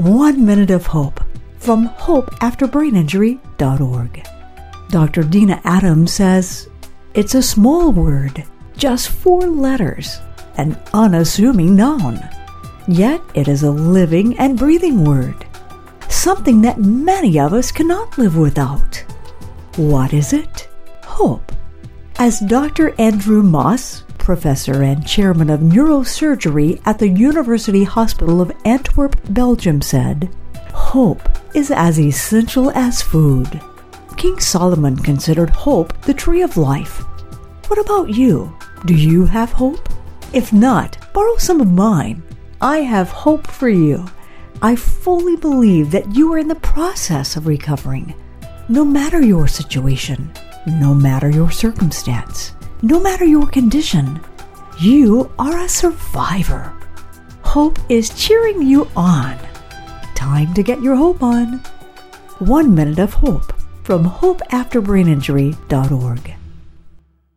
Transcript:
One Minute of Hope from hopeafterbraininjury.org. Dr. Dina Adams says it's a small word, just four letters, an unassuming noun. Yet it is a living and breathing word, something that many of us cannot live without. What is it? Hope. As Dr. Andrew Maas, professor and chairman of neurosurgery at the University Hospital of Antwerp, Belgium, said, Hope is as essential as food. King Solomon considered hope the tree of life. What about you? Do you have hope? If not, borrow some of mine. I have hope for you. I fully believe that you are in the process of recovering. No matter your situation, no matter your circumstance, no matter your condition, you are a survivor. Hope is cheering you on. Time to get your hope on. One Minute of Hope from hopeafterbraininjury.org.